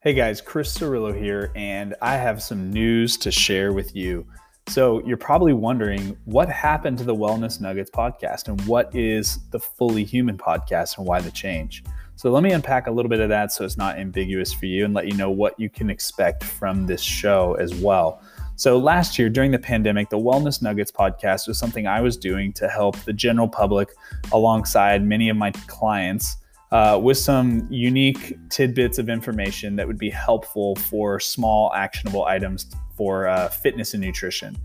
Hey guys, Chris Cirillo here, and I have some news to share with you. So, you're probably wondering what happened to the Wellness Nuggets podcast and what is the Fully Human podcast and why the change. So, let me unpack a little bit of that so it's not ambiguous for you and let you know what you can expect from this show as well. So, last year during the pandemic, the Wellness Nuggets podcast was something I was doing to help the general public alongside many of my clients uh, with some unique tidbits of information that would be helpful for small actionable items for uh, fitness and nutrition.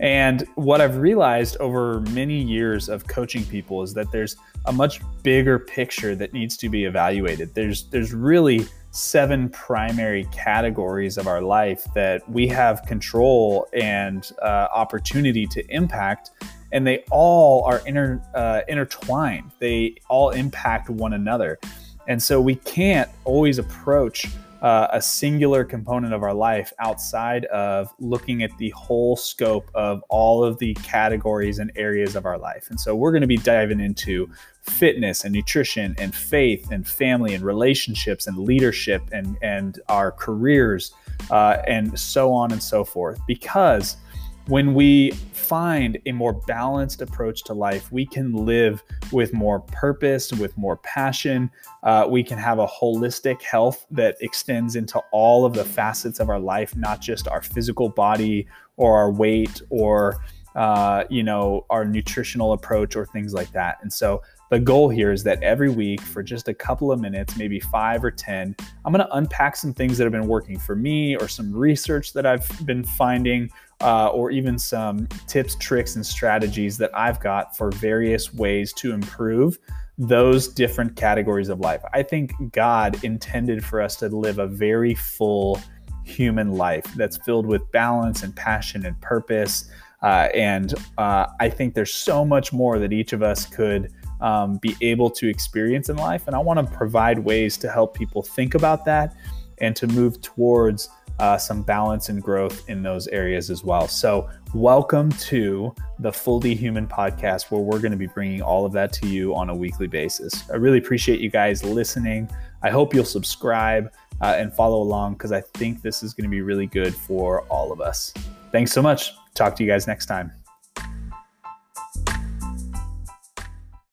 And what I've realized over many years of coaching people is that there's a much bigger picture that needs to be evaluated. There's there's really seven primary categories of our life that we have control and uh, opportunity to impact and they all are inter, uh, intertwined. They all impact one another. And so we can't always approach uh, a singular component of our life outside of looking at the whole scope of all of the categories and areas of our life. And so we're going to be diving into fitness and nutrition and faith and family and relationships and leadership and, and our careers uh, and so on and so forth because when we find a more balanced approach to life, we can live with more purpose, with more passion. Uh, we can have a holistic health that extends into all of the facets of our life, not just our physical body or our weight or uh, you know our nutritional approach or things like that. And so the goal here is that every week for just a couple of minutes, maybe five or 10, I'm going to unpack some things that have been working for me or some research that I've been finding uh, or even some tips, tricks, and strategies that I've got for various ways to improve those different categories of life. I think God intended for us to live a very full human life that's filled with balance and passion and purpose. Uh, and uh, I think there's so much more that each of us could um, be able to experience in life. And I want to provide ways to help people think about that and to move towards uh, some balance and growth in those areas as well. So, welcome to the Fully Human podcast, where we're going to be bringing all of that to you on a weekly basis. I really appreciate you guys listening. I hope you'll subscribe uh, and follow along because I think this is going to be really good for all of us. Thanks so much. Talk to you guys next time.